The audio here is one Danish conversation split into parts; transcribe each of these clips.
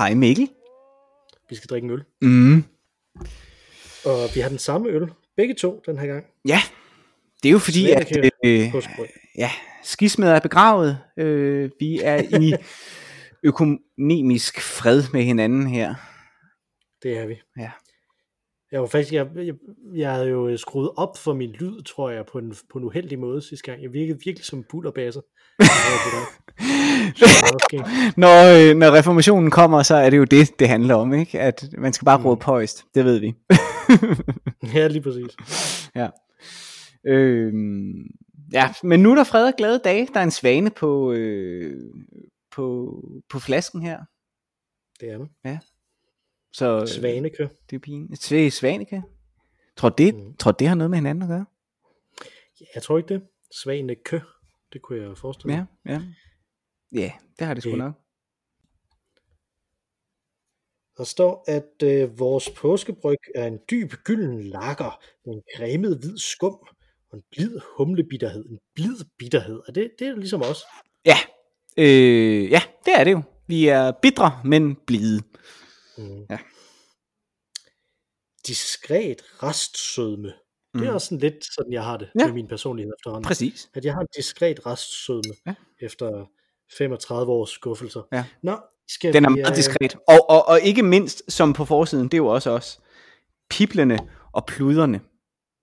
Hej Mikkel. Vi skal drikke en øl. Mm. Og vi har den samme øl. Begge to den her gang. Ja, det er jo fordi, at Svaneke øh, ja, skismet er begravet. Øh, vi er i økonomisk fred med hinanden her. Det er vi. Ja. Jeg var faktisk, jeg, jeg, jeg havde jo skruet op for min lyd, tror jeg, på en, på en uheldig måde sidste gang. Jeg virkede virkelig som bullerbasser. Når, øh, når reformationen kommer, så er det jo det, det handler om, ikke? At man skal bare Mm. råbe højst. Det ved vi. ja, lige præcis. ja. Øhm, ja, men nu er der fred og glade dage. Der er en svane på, øh, på, på flasken her. Det er det. Så, øh, Svanekø. Det er pinligt. Sve Svanike. Tror det, Mm. tror det har noget med hinanden at gøre? Ja, jeg tror ikke det. Svanekø. Det kunne jeg forestille mig. Ja, ja. Ja, det har det sgu Det- nok. Der står, at øh, vores påskebryg er en dyb gylden lager med en cremet hvid skum og en blid humlebitterhed. En blid bitterhed. Er det, det er ligesom os. Ja, øh, ja, det er det jo. Vi er bitre, men blide. Mm. Ja. Diskret restsødme. Det er Mm. også sådan lidt sådan, jeg har det Ja. med min personlighed efterhånden. Præcis. At jeg har en diskret restsødme Ja. efter 35 års skuffelser. Ja. Nå, skal Den er vi, meget øh, diskret. Og, og, og ikke mindst, som på forsiden, det er jo også os. Piblerne og pluderne.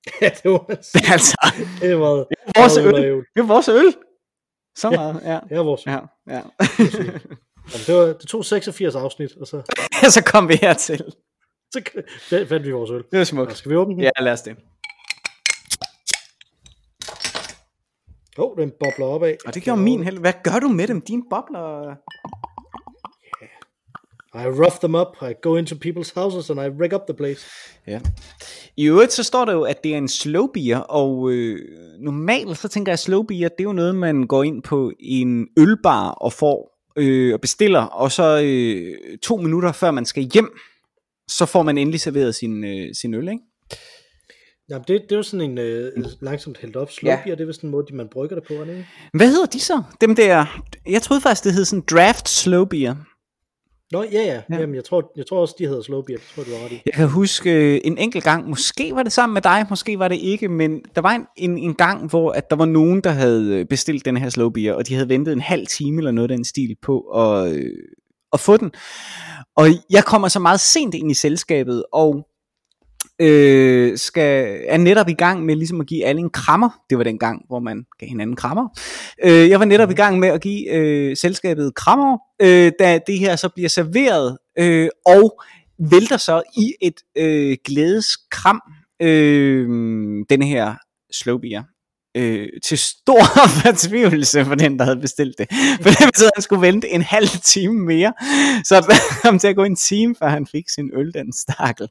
ja, det var, altså, det vores meget øl. underævnt. det er vores øl. Så Ja. meget, ja. Det var vores. Ja, ja. Jamen, det, var, det tog 86 afsnit, og så, så kom vi hertil. så fandt vi vores øl. Det var Nå, smukt. skal vi åbne den? Ja, lad os det. Åh, oh, den bobler opad. Og det gjorde min heller. Hvad gør du med dem? Dine bobler... I rough them up, I go into people's houses, and I rig up the place. Ja. I øvrigt så står der jo, at det er en slow beer, og øh, normalt så tænker jeg, at slow beer, det er jo noget, man går ind på en ølbar og får øh, og bestiller, og så øh, to minutter før man skal hjem, så får man endelig serveret sin, øh, sin øl, ikke? Jamen, det, det er jo sådan en øh, langsomt hældt op slow Ja. beer, det er vist sådan en måde, de- man brygger det på, ikke? Hvad hedder de så? Dem der, jeg troede faktisk, det hed sådan draft slow beer. Nå, ja, ja. Ja. ja. Jamen, jeg tror, jeg tror også, de hedder slow beer. Det tror jeg, du har ret i. Jeg kan huske øh, en enkelt gang, måske var det sammen med dig, måske var det ikke, men der var en, en, en gang, hvor at der var nogen, der havde øh, bestilt den her slow beer, og de havde ventet en halv time eller noget af den stil på at, øh, at få den. Og jeg kommer så meget sent ind i selskabet, og øh, skal, er netop i gang med ligesom at give alle en krammer. Det var den gang, hvor man gav hinanden krammer. Øh, jeg var netop i gang med at give øh, selskabet krammer, øh, da det her så bliver serveret, øh, og vælter så i et øh, glædeskram øh, den her slow beer. Øh, til stor fortvivlelse for den, der havde bestilt det. For det betød, at han skulle vente en halv time mere. Så det kom til at gå en time, før han fik sin øl, den stakkel.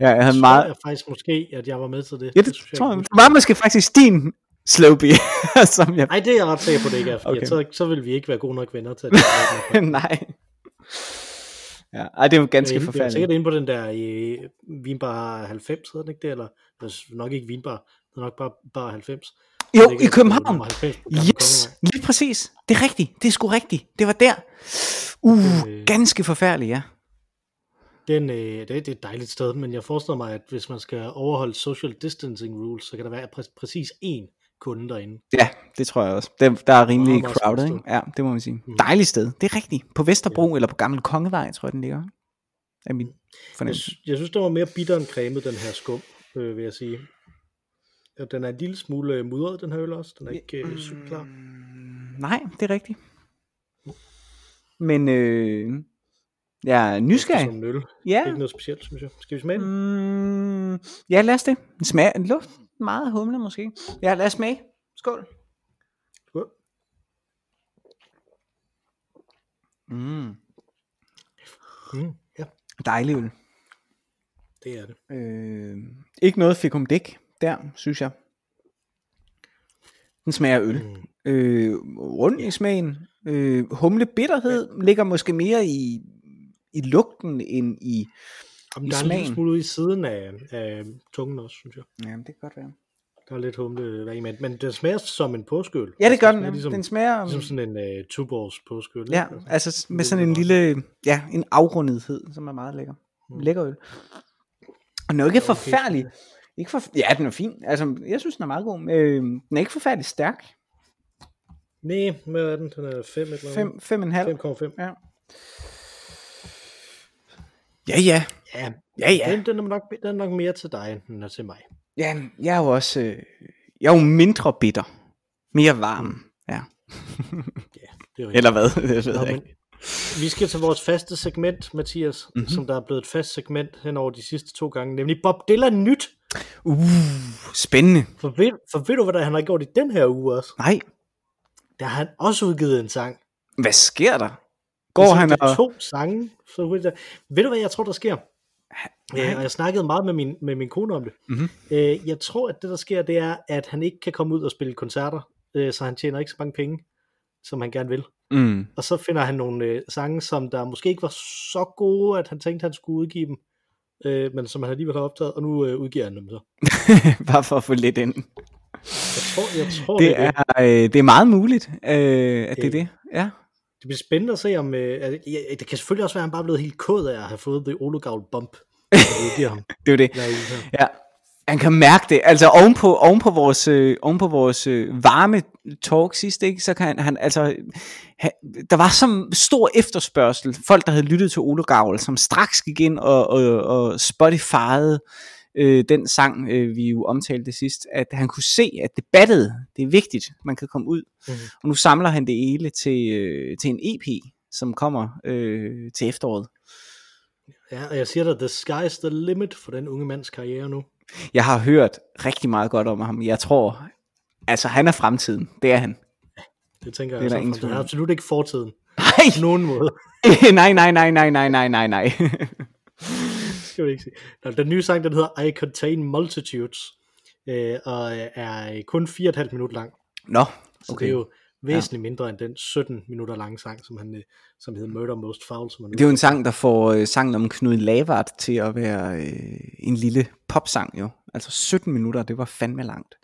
Ja, jeg havde Tror meget... jeg faktisk måske, at jeg var med til det. Ja, det, jeg tror jeg. Det var måske faktisk din slow beer, som jeg... Nej, det er jeg ret sikker på, det ikke er, Okay. så, så vil vi ikke være gode nok venner til det Nej. Ja, ej, det er jo ganske Jeg er sikkert forfærdeligt. inde på den der i Vinbar 90, hedder den ikke det? Eller, eller nok ikke Vinbar, det er nok bare Bar 90. Jo, Det i København. nummer 90 på Gamle Yes, lige præcis. Det er rigtigt. Det er sgu rigtigt. Det var der. Uh, Øh. ganske forfærdeligt, ja. Den, øh, det, det er et dejligt sted, men jeg forestiller mig, at hvis man skal overholde social distancing rules, så kan der være præ- præcis én kunde derinde. Ja, det tror jeg også. Der, der er rimelig meget crowded, ikke? Ja, det må man sige. Mm. Dejligt sted. Det er rigtigt. På Vesterbro eller på Gamle Kongevej, tror jeg, den ligger. Er min Jeg, fornemmelse. sy- jeg synes, den var mere bitter end cremet, den her skum, øh, vil jeg sige. Den er en lille smule øh, mudret, den her øl også. Den er ikke øh, super klar. Mm, Nej, det er rigtigt. Men øh, jeg er nysgerrig. Som en øl. Ja. Ikke noget specielt, synes jeg. Skal vi smage den? Mm, ja, lad os det. Den smager den luft meget humle måske. Ja, lad os smage. Skål. Skål. Mm, Mm, ja, dejlig øl. det er det. Øh, ikke noget fikum dæk der, synes jeg. Den smager øl. Mm. Øh, rund i smagen. Øh, humle bitterhed ja. ligger måske mere i, i lugten end i... Jamen, I der er en lille smagen. smule ude i siden af, af tungen også, synes jeg. Ja, det kan godt være. Der er lidt humle i, men, men den smager som en påskeøl. Ja, det gør den. smager ja. Ligesom, den smager... ligesom sådan en uh, two-balls påskeøl. ikke? Ja, altså med sådan en lille, ja, en afrundethed, som er meget lækker. Lækker øl. Og den er jo ikke forfærdelig. Ikke for, ja, den er fin. Altså, jeg synes, den er meget god. Øh, den er ikke forfærdelig stærk. Nej, hvad er den? Den er 5 eller Fem, fem og en halv. 5,5. Ja. Ja, ja. Ja, Ja, ja. Den, den, er nok, den er nok mere til dig, end den til mig. Ja, jeg er jo også, øh, jeg er jo mindre bitter. Mere varm. Ja. Det er. Eller hvad? Det ved Nå, jeg men, ikke. vi skal til vores faste segment, Mathias, Mhm. mm-hmm. som der er blevet et fast segment hen over de sidste to gange, nemlig Bob Dylan nyt. Uh, spændende. For ved, for ved du, hvad der, han har gjort i den her uge også? Nej, Der har han også udgivet en sang. hvad sker der? Går Ligesom han og... to sange. Så der. Ved du, hvad jeg tror, der sker? Nej. Øh, og jeg snakkede meget med min, med min kone om det. Mhm. Øh, jeg tror, at det, der sker, det er, at han ikke kan komme ud og spille koncerter, øh, så han tjener ikke så mange penge, som han gerne vil. Mm. Og så finder han nogle øh, sange, som der måske ikke var så gode, at han tænkte, han skulle udgive dem, øh, men som han alligevel har optaget, og nu øh, udgiver han dem så. Bare for at få lidt ind. Jeg tror, jeg tror Det det, er, det. er, øh, det er meget muligt, øh, at det er det. Ja. det bliver spændende at se, om... Øh, altså, ja, det kan selvfølgelig også være, at han bare er blevet helt kod af at have fået det Olugavl bump. det. Det er jo det. Ja. Han kan mærke det. Altså oven på, oven på vores, øh, oven på vores øh, varme talk sidst, ikke, så kan han, han altså, han, der var så stor efterspørgsel, folk der havde lyttet til Ole Gavl, som straks gik ind og, og, og Spotify'ede øh, den sang, øh, vi jo omtalte sidst, at han kunne se, at det battede, det er vigtigt, man kan komme ud. Mhm. Og nu samler han det hele til, øh, til en EP, som kommer øh, til efteråret. Ja, og jeg siger dig, the sky's the limit for den unge mands karriere nu. Jeg har hørt rigtig meget godt om ham. Jeg tror, altså han er fremtiden. Det er han. Det tænker Det er jeg så fra. tvivl Det er absolut ikke fortiden. Nej, På nogen måde. nej, nej, nej, nej, nej, nej, nej, nej. skal vi ikke sige. Nå, den nye sang, den hedder I Contain Multitudes, øh, og er kun 4,5 minutter lang. Nå, Så okay. det er jo væsentligt mindre end den 17 minutter lange sang, som, han, øh, som hedder Murder Most Foul. Som han Det er jo en sang, der får øh, sangen om Knud Lavard til at være øh, en lille popsang jo. Altså 17 minutter, det var fandme langt.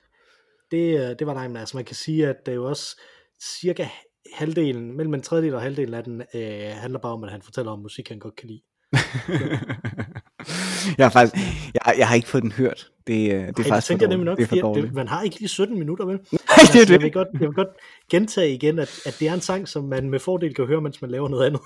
det, øh, det var nej, men altså man kan sige, at det er jo også cirka halvdelen, mellem en tredjedel og halvdelen af den, øh, handler bare om, at han fortæller om musik, han godt kan lide. jeg har faktisk, jeg, jeg har ikke fået den hørt. Det, øh, det er Ej, faktisk det tænker jeg nemlig nok, det er for dårligt. det, man har ikke lige 17 minutter, vel? Nej, det er jeg, det. vil godt, jeg vil godt gentage igen, at, at det er en sang, som man med fordel kan høre, mens man laver noget andet.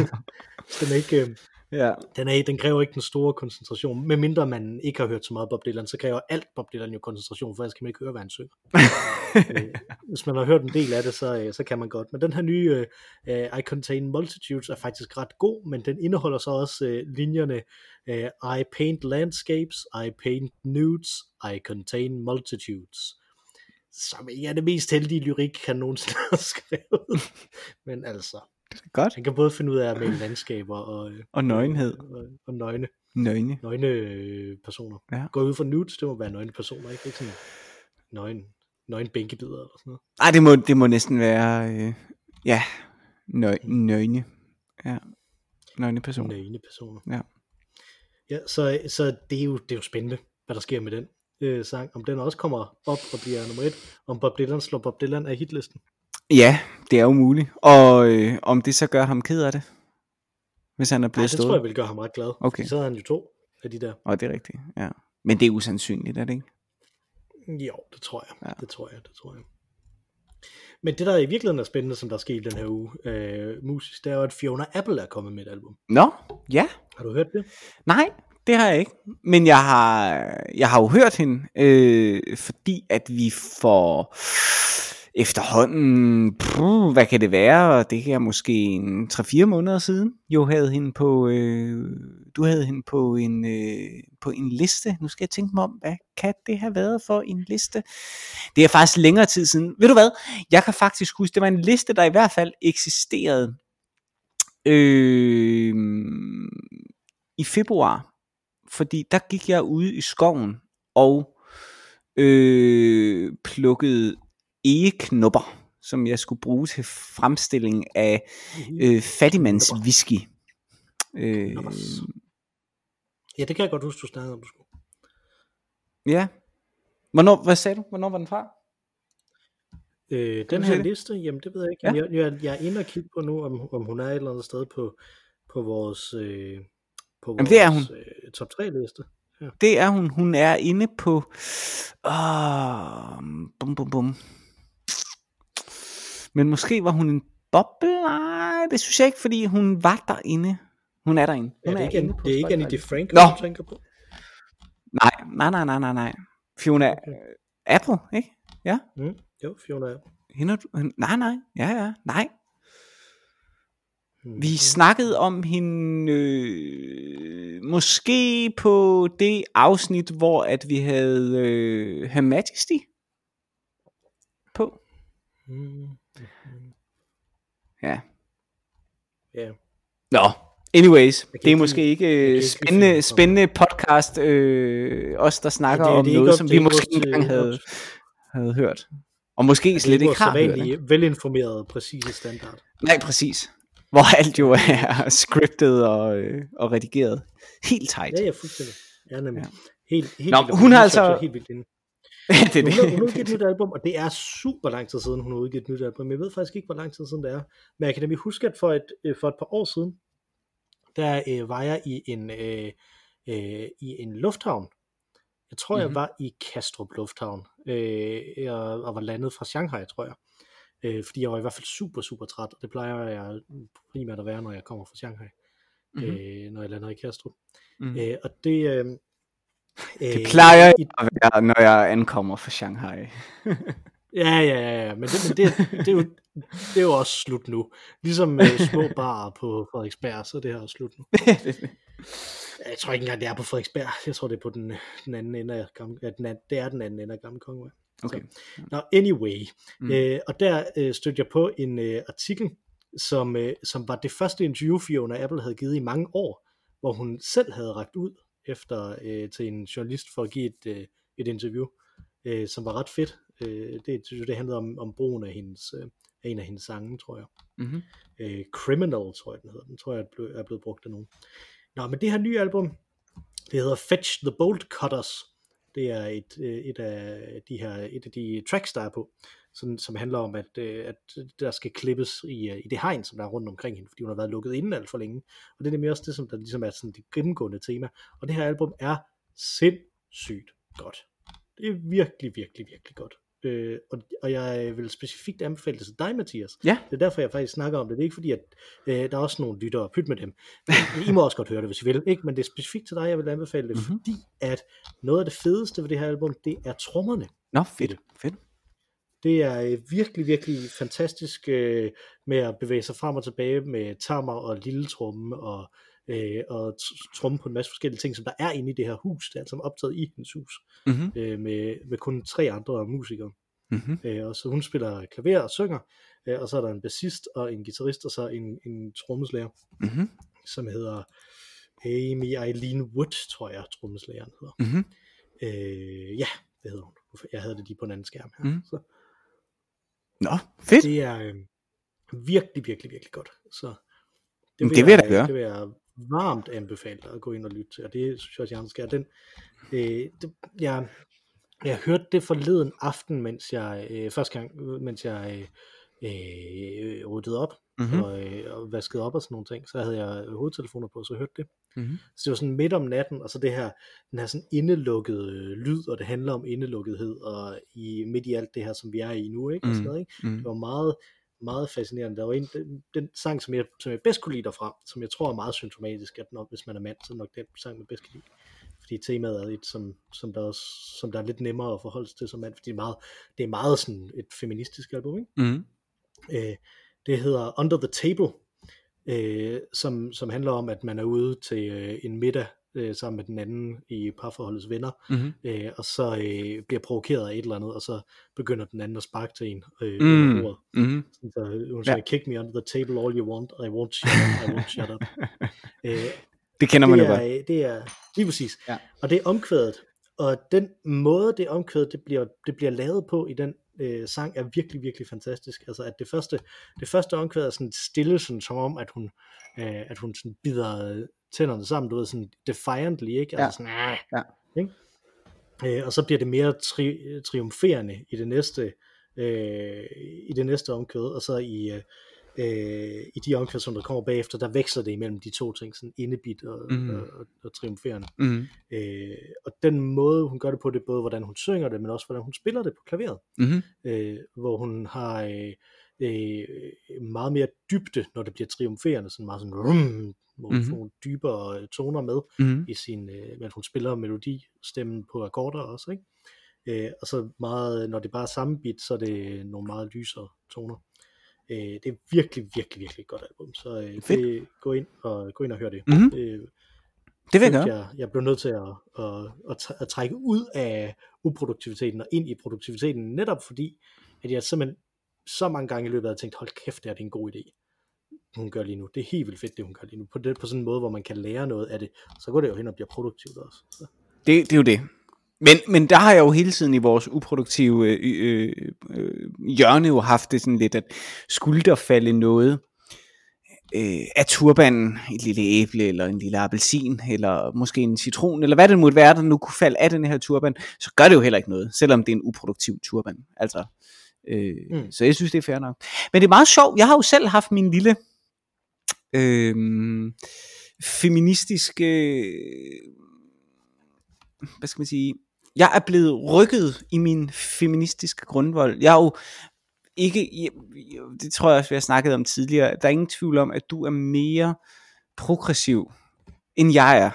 den, er ikke, øh, Ja. den, er, den kræver ikke den store koncentration. Medmindre man ikke har hørt så meget Bob Dylan, så kræver alt Bob Dylan jo koncentration, for ellers kan man ikke høre, hvad han synger. Øh, Hvis man har hørt en del af det, så, øh, så kan man godt. Men den her nye uh, I Contain Multitudes er faktisk ret god, men den indeholder så også uh, linjerne uh, I paint landscapes, I paint nudes, I contain multitudes. Som ikke er det mest heldige lyrik, han nogensinde har skrevet. Men altså, Godt. han kan både finde ud af at male landskaber og, øh, Og nøgenhed. og, og nøgne, Nøgne. nøgne øh, personer. Ja. Går ud fra nudes, det må være nøgne personer, ikke? Ikke sådan nøgen, nøgen bænkebider eller sådan noget. Ej, det må, det må næsten være, øh, ja, nø, nøgne. Ja, nøgne person. Nøgne personer. Ja. Ja, så, så det, er jo, det er jo spændende, hvad der sker med den øh, sang. Om den også kommer op og bliver nummer et. Om Bob Dylan slår Bob Dylan af hitlisten. Ja, det er jo muligt. Og øh, om det så gør ham ked af det, hvis han er blevet det tror stået. jeg vil gøre ham ret glad. Okay. Så havde han jo to af de der. Og det er rigtigt, ja. Men det er usandsynligt, er det ikke? Jo, det tror jeg. Ja. Ja. Det tror jeg, det tror jeg. Men det, der i virkeligheden er spændende, som der er sket den her uge, øh, musisk, det er jo, at Fiona Apple er kommet med et album. Nå, ja. Har du hørt det? Nej, det har jeg ikke. Men jeg har, jeg har jo hørt hende, øh, fordi at vi får efterhånden, puh, hvad kan det være, det er måske en 3-4 måneder siden, jo havde hende på, øh, du havde hende på en, øh, på en liste. Nu skal jeg tænke mig om, hvad kan det have været for en liste? Det er faktisk længere tid siden. Ved du hvad? Jeg kan faktisk huske, det var en liste, der i hvert fald eksisterede øh, i februar, fordi der gik jeg ude i skoven og øh, plukkede egeknopper, som jeg skulle bruge til fremstilling af øh, fattigmands whisky. Øh, Ja, det kan jeg godt huske, du snakkede om, du skulle. ja, Hvornår, hvad sagde du? Hvornår var den fra? Øh, den her liste, jamen det ved jeg ikke. Ja. Ja. Jeg, jeg, jeg er inde og kigge på nu, om, om hun er et eller andet sted på, på vores, øh, på vores Jamen, det er hun. Øh, top 3 liste. Det er hun. Hun er inde på... Uh, bum, bum, bum. Men måske var hun en boble? Nej, det synes jeg ikke, fordi hun var derinde. Hun er derinde. Ja, Hun det er ikke, inde Annie- på det er ikke Annie. DeFranco, du tænker på. Nej, nej, nej, nej, nej, nej. Fiona okay. Apple, ikke? Ja, Mm. Jo, Fiona er. hende, nej, nej, ja, ja, nej. Vi snakkede om hende øh, måske på det afsnit, hvor at vi havde øh, Her Majesty på. Mm. Ja. Ja. Nå, anyways, det er ikke måske ikke kan øh, ikke spændende, spændende podcast, øh, os der snakker Ja, det om det ikke noget, op- som vi ikke måske ikke engang havde, vores- havde hørt. Og måske slet ikke har hørt det. velinformerede, præcise standard. Nej, præcis. Hvor alt jo er scriptet og, øh, og redigeret. Helt tight. Ja, ja, fuldstændig. Ja, nemlig. Ja. Helt, helt Nå, vildt. hun har altså- Helt vildt inde. Det er Hun har, hun har det. udgivet et nyt album, og det er super lang tid siden, hun har udgivet et nyt album. Jeg ved faktisk ikke, hvor lang tid siden det er. Men jeg kan nemlig huske, at for et, øh, for et par år siden, der øh, var jeg i en, øh, øh, i en lufthavn. Jeg tror, mm-hmm. Mhm. jeg var i Kastrup Lufthavn, øh, og, og var landet fra Shanghai, tror jeg. Øh, fordi jeg var i hvert fald super, super træt, og det plejer jeg primært at være, når jeg kommer fra Shanghai, Mhm. mm-hmm. øh, når jeg lander i Kastrup. Mhm. Mm. Øh, og det... Øh, Det plejer jeg at være, når jeg ankommer fra Shanghai. Ja, ja, ja, ja, men det, men det, det, er jo, det er jo også slut nu. Ligesom øh, små barer på Frederiksberg, så er det her også slut nu. Jeg tror ikke engang, det er på Frederiksberg. Jeg tror, det er på den, den anden ende af gamle, ja, den anden, det er den anden ende af gamle kongevej. okay. Nå, anyway. Mm. Øh, og der øh, stødte jeg på en øh, artikel, som, øh, som var det første interview, Fiona Apple havde givet i mange år, hvor hun selv havde ragt ud efter øh, til en journalist for at give et, øh, et interview, øh, som var ret fedt. Øh, det, det handlede om, om brugen af, hendes, øh, af en af hendes sange, tror jeg. Mm-hmm. Øh, Criminal, tror jeg den hedder. Den tror jeg er blevet, er blevet brugt af nogen. Nå, men det her nye album, det hedder Fetch the Bolt Cutters. Det er et, øh, et, af de her, et af de tracks, der er på, sådan, som handler om, at, øh, at der skal klippes i, øh, i det hegn, som der er rundt omkring hende, fordi hun har været lukket inde alt for længe. Og det er nemlig også det, som der ligesom er sådan det gennemgående tema. Og det her album er sindssygt godt. Det er virkelig, virkelig, virkelig godt. Øh, og, og jeg vil specifikt anbefale det til dig, Mathias. Ja. Det er derfor, jeg faktisk snakker om det. Det er ikke fordi, at øh, der er også nogle lyttere, pyt med dem. I må også godt høre det, hvis I vil. Ikke? Men det er specifikt til dig, jeg vil anbefale det, Mhm. mm-hmm. fordi at noget af det fedeste ved det her album, det er trommerne. Nå, fedt. fedt. Det er øh, virkelig, virkelig fantastisk øh, med at bevæge sig frem og tilbage med tammer og lille tromme og, øh, og tromme på en masse forskellige ting, som der er inde i det her hus. Det er altså optaget i hendes hus Mm-hmm. øh, med, med kun tre andre musikere. Mm-hmm. Øh, og så hun spiller klaver og synger, øh, og så er der en bassist og en guitarist og så en, en trommeslager, Mm-hmm. som hedder Amy Eileen Wood, tror jeg, trommeslageren hedder. Mm-hmm. Øh, ja, det hedder hun. Jeg havde det lige på en anden skærm her. Mhm. Så Nå, fedt. det er øh, virkelig, virkelig, virkelig godt. Så Men det vil jeg da gøre. Det vil jeg varmt anbefale dig at gå ind og lytte til, og det synes jeg også, jeg skal. Den, øh, det, jeg, jeg hørte det forleden aften, mens jeg, øh, første gang, mens jeg øh, ryddede op, Mhm. mm-hmm. og, øh, og vaskede op og sådan nogle ting, så havde jeg hovedtelefoner på, så jeg hørte det. Mm-hmm. Så det var sådan midt om natten, og så det her, den her sådan indelukkede øh, lyd, og det handler om indelukkethed, og i, midt i alt det her, som vi er i nu, ikke? Og sådan Mm. noget, ikke? Mm. Det var meget, meget fascinerende. Der var en, den, den sang, som jeg, som jeg bedst kunne lide derfra, som jeg tror er meget symptomatisk, at nok, hvis man er mand, så er nok den sang, man bedst kan lide. Fordi temaet er et, som, som, der også, som der er lidt nemmere at forholde sig til som mand, fordi det er meget, det er meget sådan et feministisk album, ikke? Mm-hmm. Øh, det hedder Under the Table, øh, som, som handler om, at man er ude til øh, en middag øh, sammen med den anden i parforholdets venner, Mm-hmm. øh, og så øh, bliver provokeret af et eller andet, og så begynder den anden at sparke til en øh, Mm. under. Mm-hmm. Så hun siger, kick me under the table all you want, I won't shut up, I won't shut up. øh, Det kender man det, jo godt. er, det er lige præcis. Ja. Og det er omkvædet. Og den måde, det omkvædet, det bliver, det bliver lavet på i den øh, sang, er virkelig, virkelig fantastisk. Altså, at det første, det første omkvæd er sådan stille, sådan, som om, at hun, øh, at hun sådan bider tænderne sammen, du ved, sådan defiantly, ikke? Altså Ja. sådan, "Ah", Ja. ikke? Øh, og så bliver det mere tri- triumferende i det næste øh, i det næste omkvæd, og så i, øh, i de omkvæd, som der kommer bagefter, der veksler det imellem de to ting, sådan indebit og, mm. og, og, og triumferende. Mm. Øh, og den måde, hun gør det på, det er både, hvordan hun synger det, men også, hvordan hun spiller det på klaveret. Mm. Øh, hvor hun har øh, øh, meget mere dybde, når det bliver triumferende, sådan meget sådan, rum, hvor hun mm-hmm. får nogle dybere toner med, mm-hmm. i sin, øh, men hun spiller melodistemmen på akkorder også, ikke? Øh, og så meget, når det bare er samme beat, så er det nogle meget lysere toner. Øh, det er virkelig, virkelig, virkelig godt album. Så øh, det, gå, ind og, gå ind og hør det. Mm-hmm. Øh, det vil jeg gøre. Jeg, jeg blev nødt til at, at, at, at trække ud af uproduktiviteten og ind i produktiviteten, netop fordi, at jeg simpelthen så mange gange i løbet af tænkt, hold kæft, det er en god idé hun gør lige nu. Det er helt vildt fedt, det hun gør lige nu. På, det, på sådan en måde, hvor man kan lære noget af det, så går det jo hen og bliver produktivt også. Så. Det, det er jo det. Men, men der har jeg jo hele tiden i vores uproduktive øh, øh, øh, hjørne jo haft det sådan lidt, at skulle der falde noget øh, af turbanen, et lille æble, eller en lille appelsin, eller måske en citron, eller hvad det måtte være, der nu kunne falde af den her turban, så gør det jo heller ikke noget, selvom det er en uproduktiv turban. Altså, øh, mm. Så jeg synes, det er fair nok. Men det er meget sjovt, jeg har jo selv haft min lille øh, feministiske, hvad skal man sige, jeg er blevet rykket i min feministiske grundvold. Jeg er jo ikke, det tror jeg også, vi har snakket om tidligere, der er ingen tvivl om, at du er mere progressiv, end jeg er.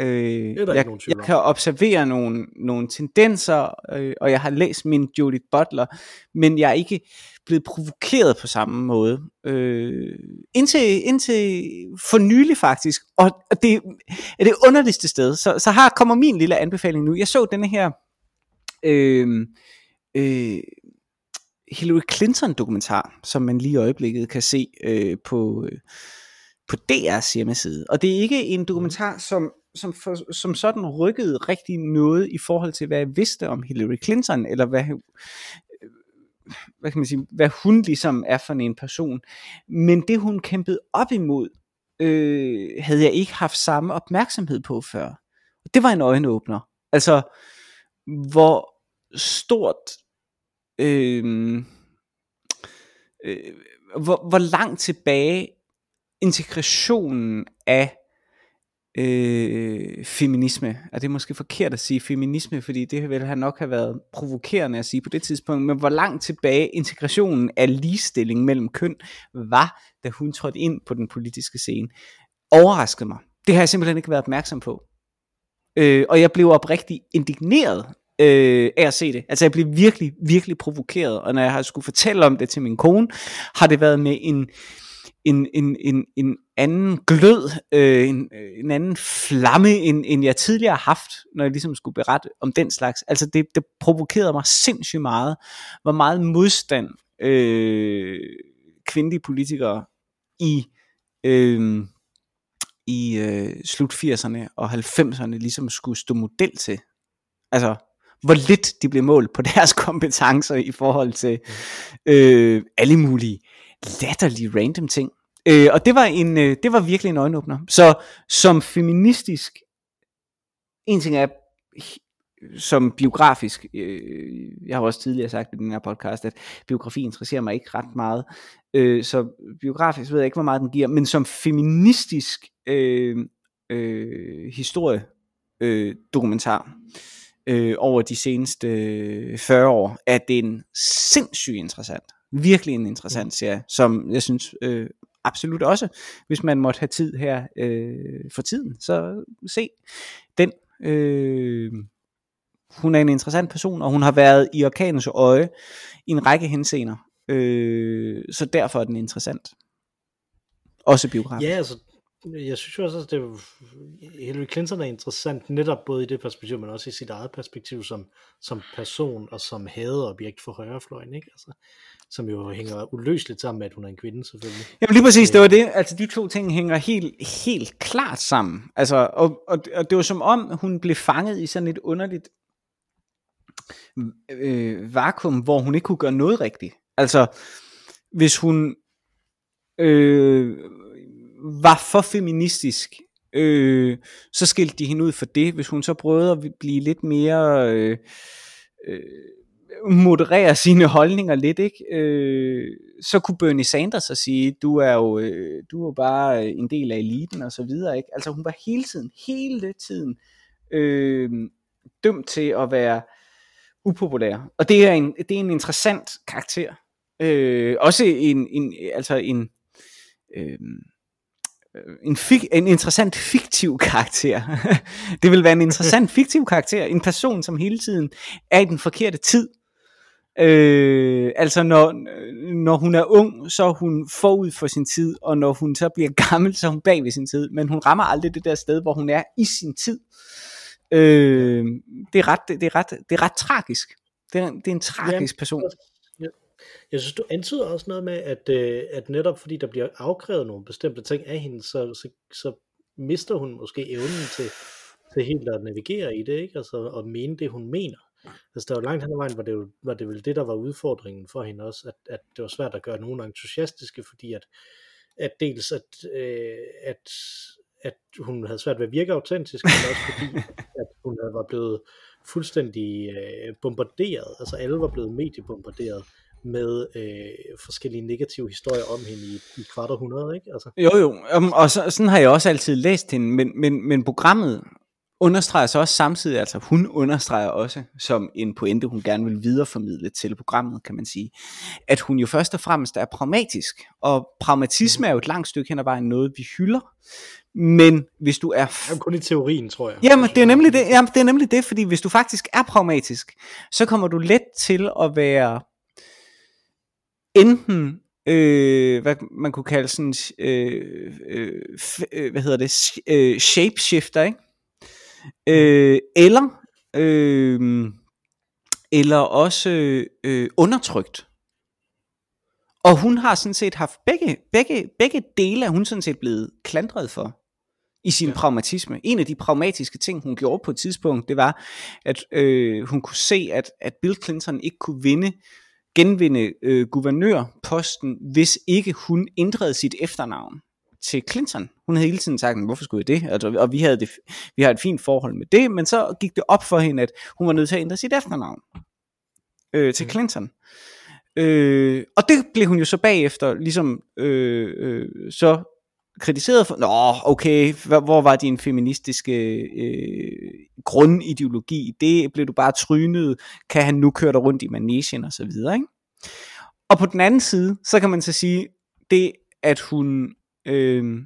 Øh, det er jeg, jeg kan observere nogle, nogle tendenser, øh, og jeg har læst min Judith Butler, men jeg er ikke blevet provokeret på samme måde. Øh, indtil, indtil for nylig faktisk, og det er det underligste sted, så, så her kommer min lille anbefaling nu. Jeg så denne her øh, øh, Hillary Clinton dokumentar, som man lige i øjeblikket kan se øh, på... Øh, på DR's hjemmeside. Og det er ikke en dokumentar, som som, for, som sådan rykkede rigtig noget i forhold til, hvad jeg vidste om Hillary Clinton, eller hvad, øh, hvad kan man sige, hvad hun ligesom er for en person. Men det hun kæmpede op imod, øh, havde jeg ikke haft samme opmærksomhed på før. Det var en øjenåbner. Altså, hvor stort, øh, øh, hvor, hvor langt tilbage integrationen af øh, feminisme. Er det måske forkert at sige feminisme, fordi det ville have nok have været provokerende at sige på det tidspunkt, men hvor langt tilbage integrationen af ligestilling mellem køn var, da hun trådte ind på den politiske scene, overraskede mig. Det har jeg simpelthen ikke været opmærksom på. Øh, og jeg blev oprigtig indigneret øh, af at se det. Altså jeg blev virkelig, virkelig provokeret, og når jeg har skulle fortælle om det til min kone, har det været med en, en, en, en, en anden glød, øh, en, øh, en anden flamme, end, end jeg tidligere har haft, når jeg ligesom skulle berette om den slags. Altså det, det provokerede mig sindssygt meget, hvor meget modstand øh, kvindelige politikere i, øh, i øh, slut 80'erne og 90'erne ligesom skulle stå model til. Altså, hvor lidt de blev målt på deres kompetencer i forhold til øh, alle mulige latterlige random ting. Øh, og det var, en, øh, det var virkelig en øjenåbner. Så som feministisk, en ting er, som biografisk, øh, jeg har også tidligere sagt i den her podcast, at biografi interesserer mig ikke ret meget, øh, så biografisk ved jeg ikke, hvor meget den giver, men som feministisk øh, øh, historie øh, dokumentar øh, over de seneste 40 år, er den sindssygt interessant. Virkelig en interessant serie, som jeg synes øh, absolut også, hvis man måtte have tid her øh, for tiden, så se den. Øh, hun er en interessant person, og hun har været i orkanens øje i en række henseender, øh, så derfor er den interessant. Også biografisk. Ja, altså, jeg synes jo også, at det, Hillary Clinton er interessant netop både i det perspektiv, men også i sit eget perspektiv som, som person og som hadeobjekt for højrefløjen. Ikke? Altså, som jo hænger uløseligt sammen med, at hun er en kvinde, selvfølgelig. Jamen lige præcis, det var det. Altså de to ting hænger helt, helt klart sammen. Altså, og, og, og det var som om, hun blev fanget i sådan et underligt øh, vakuum, hvor hun ikke kunne gøre noget rigtigt. Altså, hvis hun øh, var for feministisk Øh, så skilte de hende ud for det. Hvis hun så prøvede at blive lidt mere... Øh, øh, moderere sine holdninger lidt, ikke? Øh, så kunne Bernie Sanders så sige, du er jo, øh, du er bare øh, en del af eliten og så videre, ikke? Altså hun var hele tiden, hele tiden øh, dømt til at være upopulær. Og det er en, det er en interessant karakter. Øh, også en, en, altså en, øh, en, fik, en interessant fiktiv karakter. det vil være en interessant fiktiv karakter. En person, som hele tiden er i den forkerte tid. Øh, altså når, når hun er ung, så er hun forud for sin tid, og når hun så bliver gammel, så er hun bag ved sin tid. Men hun rammer aldrig det der sted, hvor hun er i sin tid. Øh, det, er ret, det, er ret, det er ret tragisk. Det er, det er en tragisk ja, person. Ja. Jeg synes, du antyder også noget med, at, øh, at netop fordi der bliver afkrævet nogle bestemte ting af hende, så, så, så mister hun måske evnen til, til helt at navigere i det, ikke? Altså at mene det, hun mener. Altså der var langt hen ad vejen, var det, jo, var det vel det, der var udfordringen for hende også, at, at det var svært at gøre nogen entusiastiske, fordi at, at dels at, øh, at, at hun havde svært ved at virke autentisk, men også fordi, at hun var blevet fuldstændig øh, bombarderet, altså alle var blevet mediebombarderet med øh, forskellige negative historier om hende i, i kvart århundrede, ikke? Altså. Jo jo, um, og så, sådan har jeg også altid læst hende, men, men, men programmet understreger så også samtidig, altså hun understreger også som en pointe, hun gerne vil videreformidle til programmet, kan man sige, at hun jo først og fremmest er pragmatisk, og pragmatisme er jo et langt stykke hen ad vejen noget, vi hylder, men hvis du er... F- kun i teorien, tror jeg. Jamen, det er nemlig det, jamen, det er nemlig det, fordi hvis du faktisk er pragmatisk, så kommer du let til at være enten øh, hvad man kunne kalde sådan, øh, øh, øh, hvad hedder det, øh, shapeshifter, ikke? Øh, eller, øh, eller også øh, undertrykt. Og hun har sådan set haft begge, begge, begge dele, er hun sådan set blevet klandret for i sin ja. pragmatisme. En af de pragmatiske ting, hun gjorde på et tidspunkt, det var, at øh, hun kunne se, at, at Bill Clinton ikke kunne vinde genvinde øh, guvernørposten, hvis ikke hun ændrede sit efternavn til Clinton. Hun havde hele tiden sagt, hvorfor skulle jeg det? Altså, og vi havde det, vi har et fint forhold med det, men så gik det op for hende, at hun var nødt til at ændre sit efternavn øh, til mm. Clinton. Øh, og det blev hun jo så bagefter ligesom øh, øh, så kritiseret for, nå okay, hvor var din feministiske øh, grundideologi, det blev du bare trynet, kan han nu køre dig rundt i manesien og så videre, ikke? Og på den anden side, så kan man så sige, det at hun øh,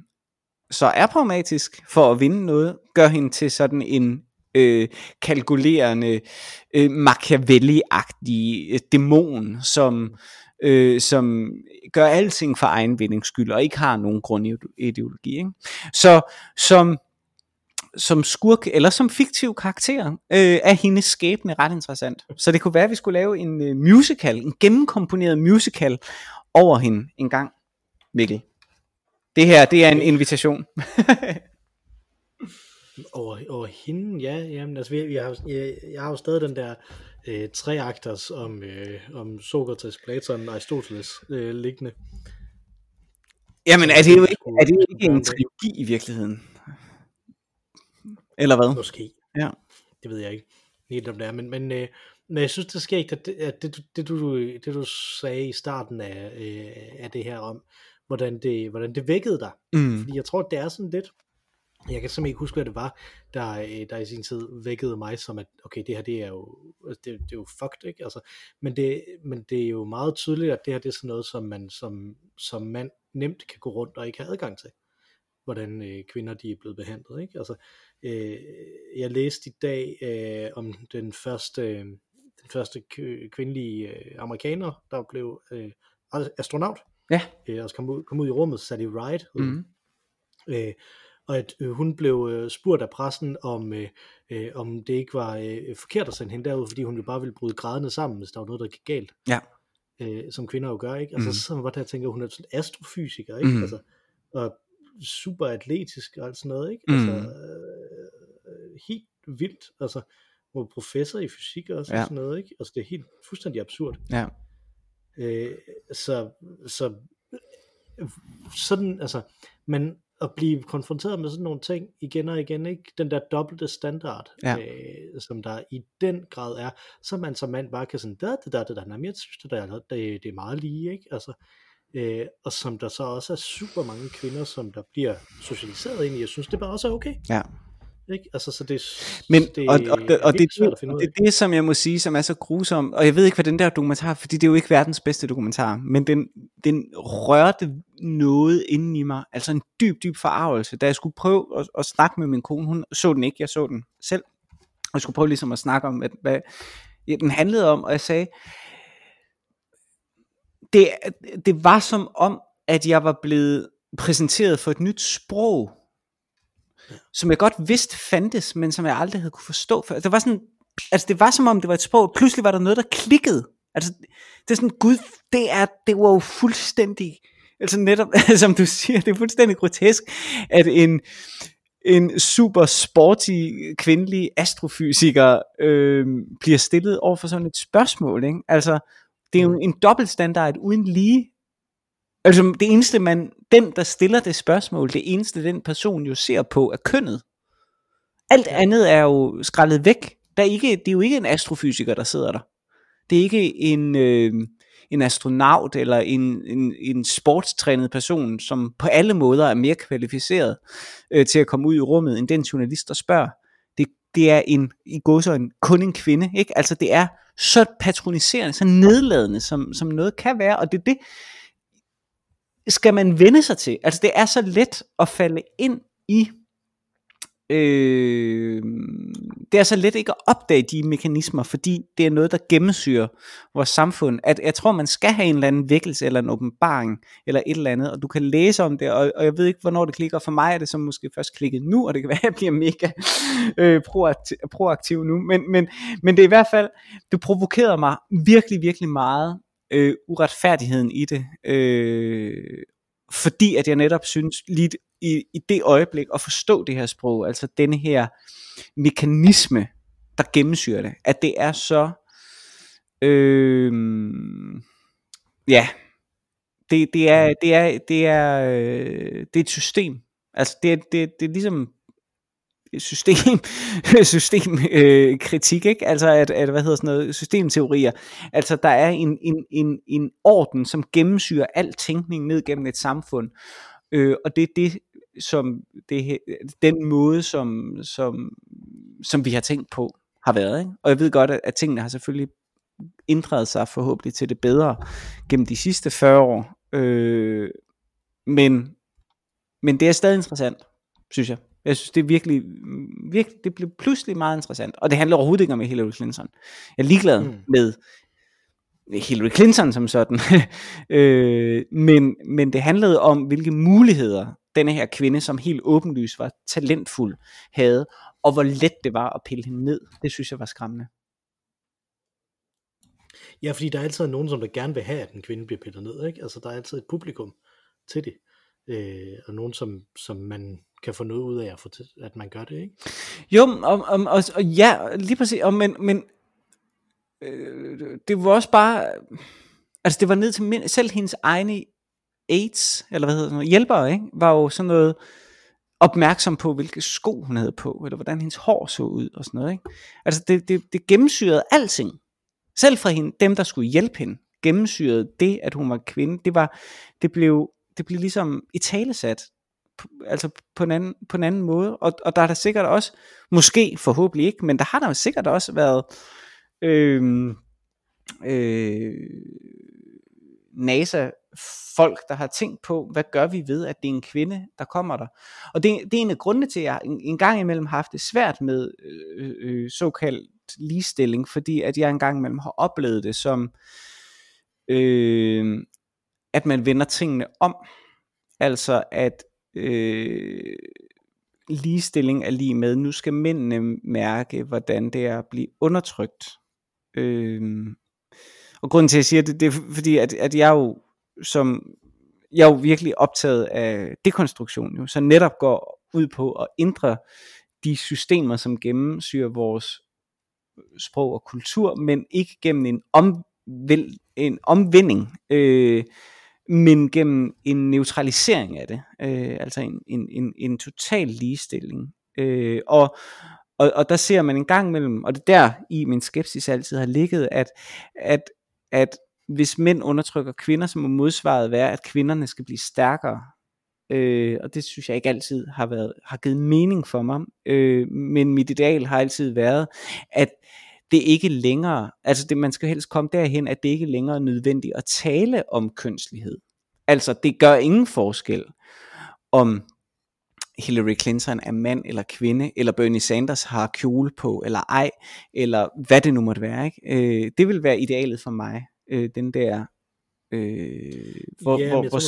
så er pragmatisk for at vinde noget, gør hende til sådan en øh, kalkulerende, øh, Machiavelli-agtig øh, dæmon, som, øh, som gør alting for egen vindings skyld, og ikke har nogen grundideologi. Ikke? Så som, som skurk, eller som fiktiv karakter, øh, er hendes skæbne ret interessant. Så det kunne være, at vi skulle lave en øh, musical, en gennemkomponeret musical over hende en gang, Mikkel. Det her, det er en invitation. over, over hende, ja, jamen, altså, vi, vi har, jeg, jeg har jo stadig den der øh, tre akters om, øh, om Sokrates, Platon og Aristoteles øh, liggende. Jamen, er det jo ikke, er det ikke en trilogi i virkeligheden? Eller hvad? Måske. Ja. Det ved jeg ikke helt om det er, men, men, øh, men jeg synes, det sker ikke, at det, at det, det, du, det du sagde i starten af, øh, af det her om, hvordan det, hvordan det vækkede dig. Mm. Fordi jeg tror, det er sådan lidt, jeg kan simpelthen ikke huske, hvad det var, der, øh, der i sin tid vækkede mig som, at okay, det her, det er jo, altså, det, det er jo fucked, ikke? Altså, men, det, men det er jo meget tydeligt, at det her, det er sådan noget, som man som, som mand nemt kan gå rundt og ikke have adgang til. Hvordan øh, kvinder, de er blevet behandlet, ikke? Altså, øh, jeg læste i dag øh, om den første, øh, den første kvindelige øh, amerikaner, der blev øh, astronaut, ja. øh, og kom ud, kom ud i rummet, Sally Ride, mm. øh, og at øh, hun blev øh, spurgt af pressen, om, øh, øh, om det ikke var øh, forkert at sende hende derud, fordi hun jo bare ville bryde grædende sammen, hvis der var noget, der gik galt. Ja. Øh, som kvinder jo gør, ikke? Altså, mm. så sidder man bare der og tænker, hun er sådan astrofysiker, ikke? Mm. Altså, og super atletisk og alt sådan noget, ikke? Mm. Altså, øh, helt vildt, altså, hun er professor i fysik også, ja. og sådan noget, ikke? Altså, det er helt fuldstændig absurd. Ja. Øh, så, så sådan, altså, men at blive konfronteret med sådan nogle ting igen og igen, ikke? Den der dobbelte standard, Ja. øh, som der i den grad er, så man som mand bare kan sådan, da, da, da, da, da, jeg synes, det, der, det, det er meget lige, ikke? Altså, øh, og som der så også er super mange kvinder, som der bliver socialiseret ind i, jeg synes, det bare også er okay, Ja. Ikke? Altså, så det, Men, det og, og, er og det, svært det, at finde ud det af. er det, som jeg må sige, som er så grusom. Og jeg ved ikke, hvad den der dokumentar, fordi det er jo ikke verdens bedste dokumentar, men den, den rørte noget inden i mig. Altså en dyb, dyb forarvelse. Da jeg skulle prøve at, at snakke med min kone, hun så den ikke, jeg så den selv. Og jeg skulle prøve ligesom at snakke om, hvad, hvad ja, den handlede om, og jeg sagde, det, det var som om, at jeg var blevet præsenteret for et nyt sprog, som jeg godt vidste fandtes, men som jeg aldrig havde kunne forstå før. Altså, det var sådan, altså det var som om det var et sprog, pludselig var der noget, der klikkede. Altså, det er sådan, gud, det er, det var jo fuldstændig, altså netop, som du siger, det er fuldstændig grotesk, at en, en super sporty kvindelig astrofysiker øh, bliver stillet over for sådan et spørgsmål, ikke? Altså, det er jo en dobbeltstandard uden lige. Altså, det eneste man, den der stiller det spørgsmål, det eneste den person jo ser på, er kønnet. Alt andet er jo skrællet væk. Der er ikke, det er jo ikke en astrofysiker, der sidder der. Det er ikke en, øh, en astronaut eller en, en, en sportstrænet person, som på alle måder er mere kvalificeret øh, til at komme ud i rummet, end den journalist, der spørger. Det, det er en, i en, kun en kvinde, ikke? Altså det er så patroniserende, så nedladende, som, som noget kan være, og det er det, skal man vende sig til. Altså det er så let at falde ind i øh, det er så let ikke at opdage de mekanismer, fordi det er noget, der gennemsyrer vores samfund. At jeg tror, man skal have en eller anden vækkelse, eller en åbenbaring, eller et eller andet, og du kan læse om det, og, og jeg ved ikke, hvornår det klikker. For mig er det som måske først klikket nu, og det kan være, at jeg bliver mega øh, proaktiv, proaktiv nu. Men, men, men det er i hvert fald, du provokerede mig virkelig, virkelig meget, øh, uretfærdigheden i det. Øh, fordi at jeg netop synes lige i, i det øjeblik at forstå det her sprog, altså denne her mekanisme, der gennemsyrer det, at det er så, øh, ja, det, det er, det er, det er, øh, det er et system. Altså det, er- det, det er ligesom system systemkritik, øh, kritik, ikke? Altså at, at hvad hedder sådan noget systemteorier. Altså der er en en en en orden som gennemsyrer al tænkning ned gennem et samfund. Øh, og det er det som det den måde som som som vi har tænkt på har været, ikke? Og jeg ved godt at, at tingene har selvfølgelig ændret sig forhåbentlig til det bedre gennem de sidste 40 år. Øh, men men det er stadig interessant, synes jeg. Jeg synes, det er virkelig, virkelig, det blev pludselig meget interessant. Og det handler overhovedet ikke om Hillary Clinton. Jeg er ligeglad Mm. med Hillary Clinton som sådan. øh, men, men det handlede om, hvilke muligheder denne her kvinde, som helt åbenlyst var talentfuld, havde, og hvor let det var at pille hende ned. Det synes jeg var skræmmende. Ja, fordi der er altid nogen, som der gerne vil have, at en kvinde bliver pillet ned, ikke? Altså, der er altid et publikum til det. Øh, og nogen, som, som man kan få noget ud af, at, få til, at man gør det, ikke? Jo, og, og, og, og ja, lige præcis, og, men, men øh, det var også bare, altså det var ned til min, selv hendes egne aids, eller hvad hedder det, hjælpere, ikke, var jo sådan noget opmærksom på, hvilke sko hun havde på, eller hvordan hendes hår så ud, og sådan noget, ikke? Altså det, det, det gennemsyrede alting. Selv fra hende, dem der skulle hjælpe hende, gennemsyrede det, at hun var kvinde, det var, det blev, det blev ligesom i talesat, altså på en anden, på en anden måde, og, og der er der sikkert også, måske forhåbentlig ikke, men der har der sikkert også været øhm, øh, øh, NASA folk, der har tænkt på, hvad gør vi ved, at det er en kvinde, der kommer der. Og det, det er en af grundene til, at jeg en, en gang imellem har haft det svært med øh, øh, øh såkaldt ligestilling, fordi at jeg en gang imellem har oplevet det som, øh, at man vender tingene om. Altså at øh, ligestilling er lige med, nu skal mændene mærke, hvordan det er at blive undertrykt. Øh, og grunden til, at jeg siger det, det er fordi, at, at jeg jo som jeg er jo virkelig optaget af dekonstruktion, jo, så netop går ud på at ændre de systemer, som gennemsyrer vores sprog og kultur, men ikke gennem en, omvæl, en omvending, øh, men gennem en neutralisering af det, øh, altså en, en, en, en total ligestilling. Øh, og, og, og der ser man en gang mellem, og det er der i min skepsis altid har ligget, at, at, at hvis mænd undertrykker kvinder, så må modsvaret være, at kvinderne skal blive stærkere. Øh, og det synes jeg ikke altid har, været, har givet mening for mig. Øh, men mit ideal har altid været, at det ikke længere, altså det, man skal helst komme derhen, at det ikke længere er nødvendigt at tale om kønslighed. Altså det gør ingen forskel, om Hillary Clinton er mand eller kvinde, eller Bernie Sanders har kjole på, eller ej, eller hvad det nu måtte være. Ikke? Øh, det vil være idealet for mig, øh, den der, øh, hvor, Ja, hvor, hvor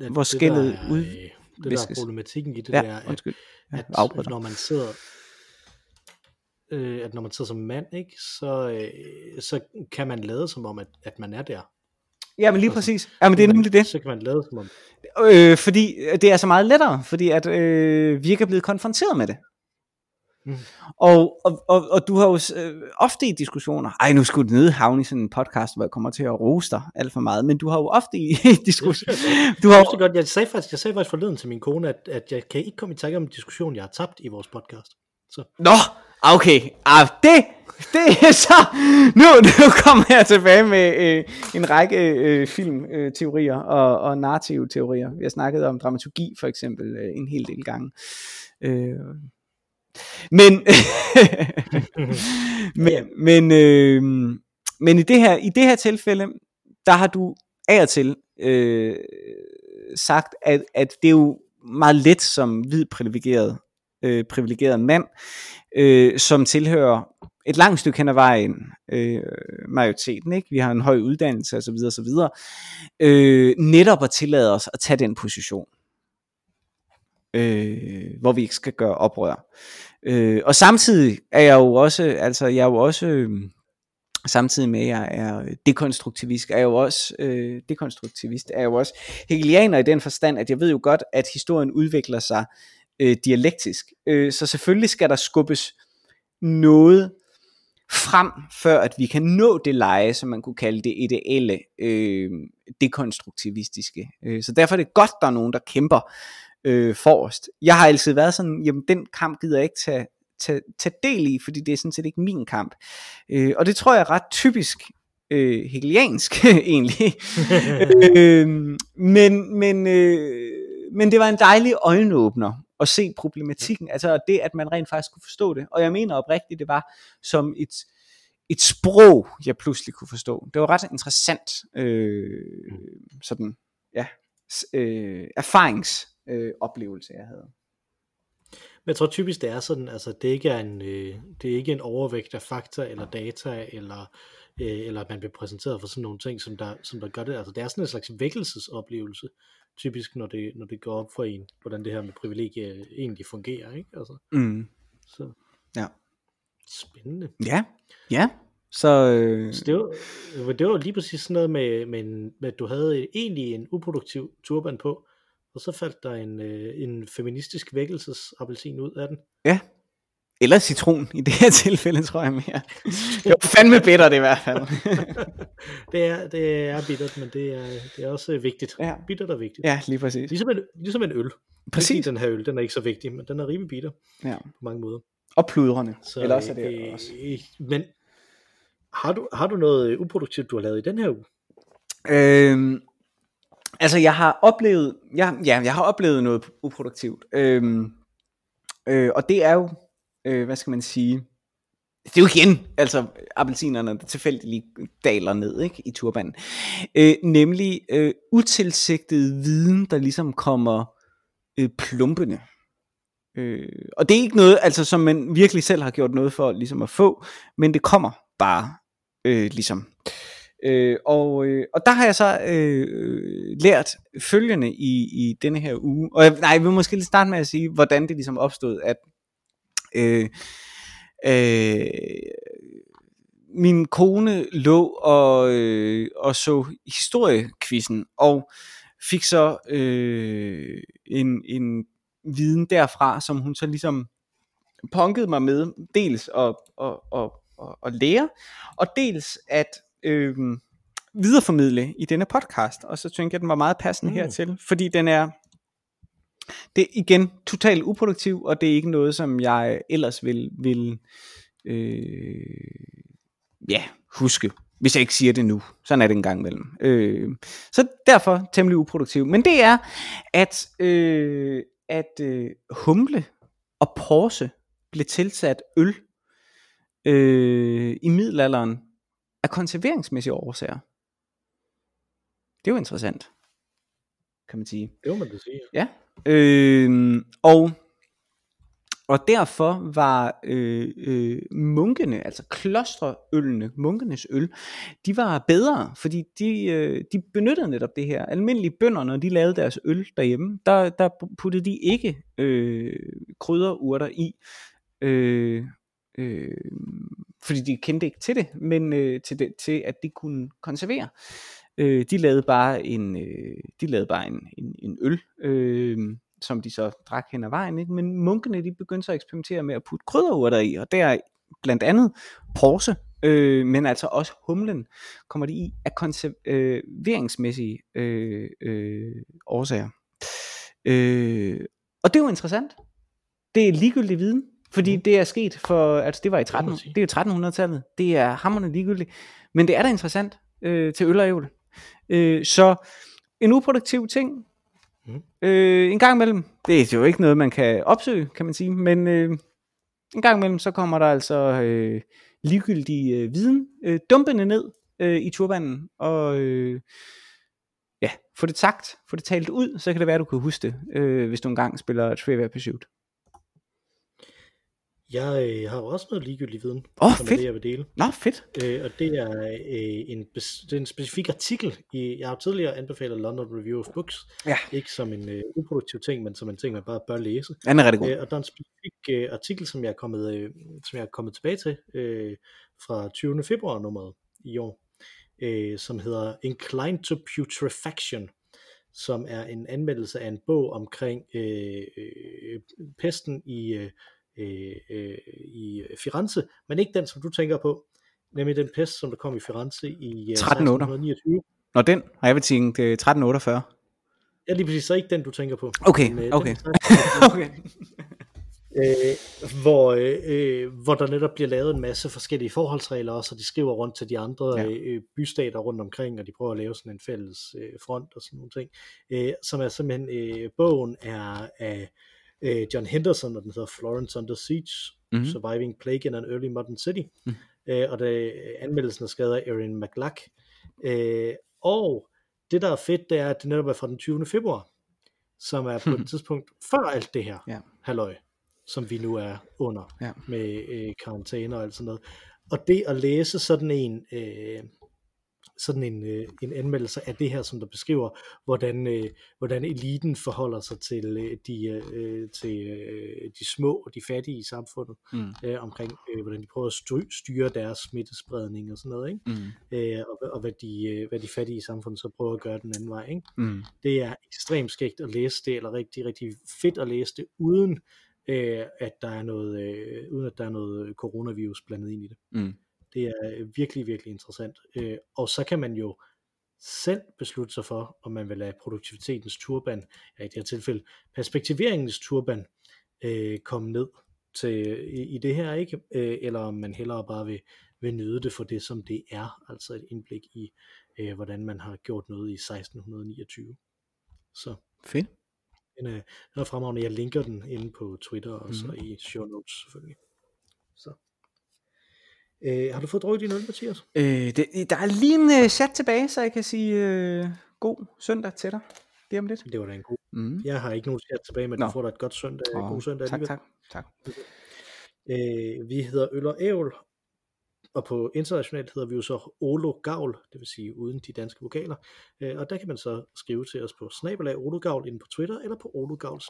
at hvor er, ud... øh, Det der er problematikken i det Ja, der, at, undskyld. Ja, at når man sidder øh, at når man sidder som mand, ikke, så, øh, så kan man lade som om, at, at man er der. Ja, men lige Altså, præcis. Ja, men det er nemlig det. Så kan man lade som om. Øh, fordi det er så meget lettere, fordi at øh, vi ikke er blevet konfronteret med det. Mm. Og, og, og, og du har jo øh, ofte i diskussioner, ej nu skulle du ned havne i sådan en podcast, hvor jeg kommer til at rose dig alt for meget, men du har jo ofte i diskussioner, du har Jeg, godt, jeg, sagde faktisk, jeg sagde faktisk forleden til min kone, at, at jeg kan ikke komme i tanke om en diskussion, jeg har tabt i vores podcast. Så Nå, Ah, okay, ah, det, det er så, nu, nu kommer jeg tilbage med øh, en række øh, filmteorier og, og narrative teorier. Vi har snakket om dramaturgi for eksempel øh, en hel del gange. Øh, men, men, men, øh, men i, det her, i det her tilfælde, der har du af og til øh, sagt, at, at det er jo meget let som hvid privilegeret, øh, privilegeret mand, øh, som tilhører et langt stykke hen ad vejen øh, majoriteten, ikke? vi har en høj uddannelse osv. osv. Øh, netop at tillade os at tage den position, øh, hvor vi ikke skal gøre oprør. Øh, og samtidig er jeg jo også, altså jeg er jo også, øh, samtidig med at jeg er dekonstruktivist, er jeg jo også, øh, dekonstruktivist er jeg jo også hegelianer i den forstand, at jeg ved jo godt, at historien udvikler sig øh, dialektisk. Øh, så selvfølgelig skal der skubbes noget frem, før at vi kan nå det leje, som man kunne kalde det ideelle øh, dekonstruktivistiske. Øh, så derfor er det godt, der er nogen, der kæmper øh, forrest. Jeg har altid været sådan, jamen den kamp gider jeg ikke tage, tage, tage del i, fordi det er sådan set ikke min kamp. Øh, og det tror jeg er ret typisk øh, hegeliansk egentlig. øh, men, men, øh, men det var en dejlig øjenåbner at se problematikken, altså det, at man rent faktisk kunne forstå det. Og jeg mener oprigtigt, det var som et, et sprog, jeg pludselig kunne forstå. Det var ret interessant, øh, sådan, ja, øh, erfaringsoplevelse, øh, jeg havde. Men jeg tror typisk, det er sådan, altså det ikke er en, øh, det er ikke en overvægt af fakta eller data, eller, øh, eller at man bliver præsenteret for sådan nogle ting, som der, som der gør det. Altså det er sådan en slags vækkelsesoplevelse, typisk når det, når det går op for en, hvordan det her med privilegie egentlig fungerer, ikke? Altså, Mm. så Ja. spændende. Ja, ja. Så, øh, Så det var, det var lige præcis sådan noget med, med, en, med at du havde egentlig en uproduktiv turban på, og så faldt der en, øh, en feministisk vækkelsesappelsin ud af den. ja. Eller citron i det her tilfælde, tror jeg mere. Det var fandme bitter det i hvert fald. det, er, det er bittert, men det er, det er også øh, vigtigt. Ja. Bittert er vigtigt. ja, lige præcis. Ligesom, en, ligesom en øl. Præcis. Ikke, den her øl, den er ikke så vigtig, men den er rimelig bitter Ja. på mange måder. Og pludrende. Så, Eller også er det øh, også. Men har du, har du noget øh, uproduktivt, du har lavet i den her uge? Øhm, altså jeg har oplevet, ja, ja, jeg har oplevet noget uproduktivt. Øhm, øh, og det er jo, øh, hvad skal man sige, det er jo igen, altså appelsinerne, der tilfældigt lige daler ned ikke, i turbanen. Øh, nemlig øh, utilsigtet viden, der ligesom kommer øh, plumpende. Øh, og det er ikke noget, altså, som man virkelig selv har gjort noget for ligesom at få, men det kommer bare øh, ligesom. Øh, og, øh, og der har jeg så øh, lært følgende i, i denne her uge. Og jeg, nej, jeg vil måske lige starte med at sige, hvordan det ligesom opstod, at øh, øh, min kone lå og, øh, og så historiekvisten, og fik så øh, en, en viden derfra, som hun så ligesom punkede mig med, dels at, at, at, at, at lære, og dels at øh, videreformidle i denne podcast, og så tænkte jeg, at den var meget passende mm. hertil, fordi den er, det er igen totalt uproduktiv, og det er ikke noget, som jeg ellers vil, vil øh, ja, huske, hvis jeg ikke siger det nu. Sådan er det en gang imellem. Øh, så derfor temmelig uproduktiv. Men det er, at, øh, at øh, humle og porse blev tilsat øl øh, i middelalderen af konserveringsmæssige årsager. Det er jo interessant, kan man sige. Det må man sige. Ja. Øh, og og derfor var øh, øh, munkene, altså klosterølene, munkenes øl, de var bedre, fordi de, øh, de benyttede netop det her. Almindelige bønder, når de lavede deres øl derhjemme, der, der puttede de ikke øh, krydderurter i, øh, øh, fordi de kendte ikke til det, men øh, til, det, til at de kunne konservere. Øh, de lavede bare en, øh, de lavede bare en, en, en øl. Øh, som de så drak hen ad vejen. Ikke? Men munkene de begyndte så at eksperimentere med at putte krydderurter i, og der er blandt andet porse, øh, men altså også humlen kommer de i af konserveringsmæssige øh, øh, årsager. Øh, og det er jo interessant. Det er ligegyldig viden, fordi mm. det er sket for, altså det var i 13, det er 1300-tallet. Det er hammerende ligegyldigt. Men det er da interessant øh, til øl og ævl. Øh, så en uproduktiv ting, Mm. Øh, en gang imellem, det er jo ikke noget, man kan opsøge, kan man sige, men øh, en gang imellem, så kommer der altså øh, ligegyldig øh, viden øh, dumpende ned øh, i turbanen, og øh, ja, få det sagt, få det talt ud, så kan det være, du kan huske det, øh, hvis du engang spiller Trivia Pursuit. Jeg øh, har jo også noget ligegyldig viden, oh, som fedt. er det, jeg vil dele. Nå, fedt. Øh, og det er, øh, en, det er en specifik artikel. I, jeg har jo tidligere anbefalet London Review of Books. Ja. Ikke som en øh, uproduktiv ting, men som en ting, man bare bør læse. Den er rigtig god. Øh, og der er en specifik øh, artikel, som jeg er kommet, øh, som jeg er kommet tilbage til øh, fra 20. februar nummeret i år, øh, som hedder Inclined to Putrefaction som er en anmeldelse af en bog omkring øh, øh, pesten i øh, øh, øh, i Firenze, men ikke den, som du tænker på, nemlig den pest, som der kom i Firenze i øh, 1329. Nå, den har jeg tænkt øh, 1348. Ja, lige præcis, så ikke den, du tænker på. Okay, men, øh, okay. Den, okay. øh, hvor, øh, hvor der netop bliver lavet en masse forskellige forholdsregler også, og de skriver rundt til de andre ja. øh, bystater rundt omkring, og de prøver at lave sådan en fælles øh, front og sådan nogle ting, øh, som er simpelthen, øh, bogen er af øh, John Henderson, og den hedder Florence Under Siege, mm-hmm. Surviving Plague in an Early Modern City, mm. øh, og det, anmeldelsen er skrevet af Erin McLack, øh, og det der er fedt, det er, at det netop er fra den 20. februar, som er på et tidspunkt før alt det her, ja. halløj, som vi nu er under, ja. med øh, karantæne og alt sådan noget. Og det at læse sådan en, øh, sådan en, øh, en anmeldelse af det her, som der beskriver, hvordan, øh, hvordan eliten forholder sig til, øh, de, øh, til øh, de små og de fattige i samfundet, mm. øh, omkring øh, hvordan de prøver at styre deres smittespredning og sådan noget, ikke? Mm. Øh, og, og hvad, de, øh, hvad de fattige i samfundet så prøver at gøre den anden vej. Ikke? Mm. Det er ekstremt skægt at læse det, eller rigtig, rigtig fedt at læse det, uden øh, at der er noget, øh, uden at der er noget coronavirus blandet ind i det. Mm. Det er virkelig, virkelig interessant. Øh, og så kan man jo selv beslutte sig for, om man vil lade produktivitetens turban, ja i det her tilfælde perspektiveringens turban, øh, komme ned til, i, i det her, ikke? Øh, eller om man hellere bare vil, vil nyde det for det, som det er, altså et indblik i, øh, hvordan man har gjort noget i 1629. Så. Fedt. Den er, den er fremragende. Jeg linker den inde på Twitter og så mm. i show notes selvfølgelig. Øh, har du fået drukket din øl, Mathias? Øh, det, der er lige en uh, chat tilbage, så jeg kan sige øh, god søndag til dig. Lige om lidt. Det var da en god. Mm. Jeg har ikke nogen chat tilbage, men Nå. du får da et godt søndag. Oh, god søndag tak, alligevel. tak, tak. Øh, vi hedder Øl og Ævl, og på internationalt hedder vi jo så Olo Gavl, det vil sige uden de danske vokaler. Øh, og der kan man så skrive til os på snabelag Olo Gavl inde på Twitter, eller på ologavl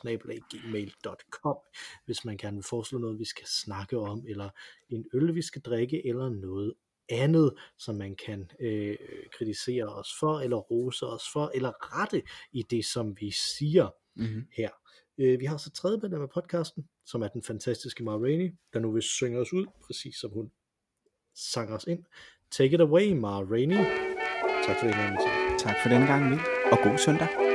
hvis man gerne vil foreslå noget, vi skal snakke om, eller en øl, vi skal drikke, eller noget andet, som man kan øh, kritisere os for, eller rose os for, eller rette i det, som vi siger mm-hmm. her. Øh, vi har så tredje medlem af podcasten, som er den fantastiske Rainey, der nu vil synge os ud, præcis som hun sang os ind. Take it away, Ma Rainey. Tak for det, Tak for den gang, Emil. Og god søndag.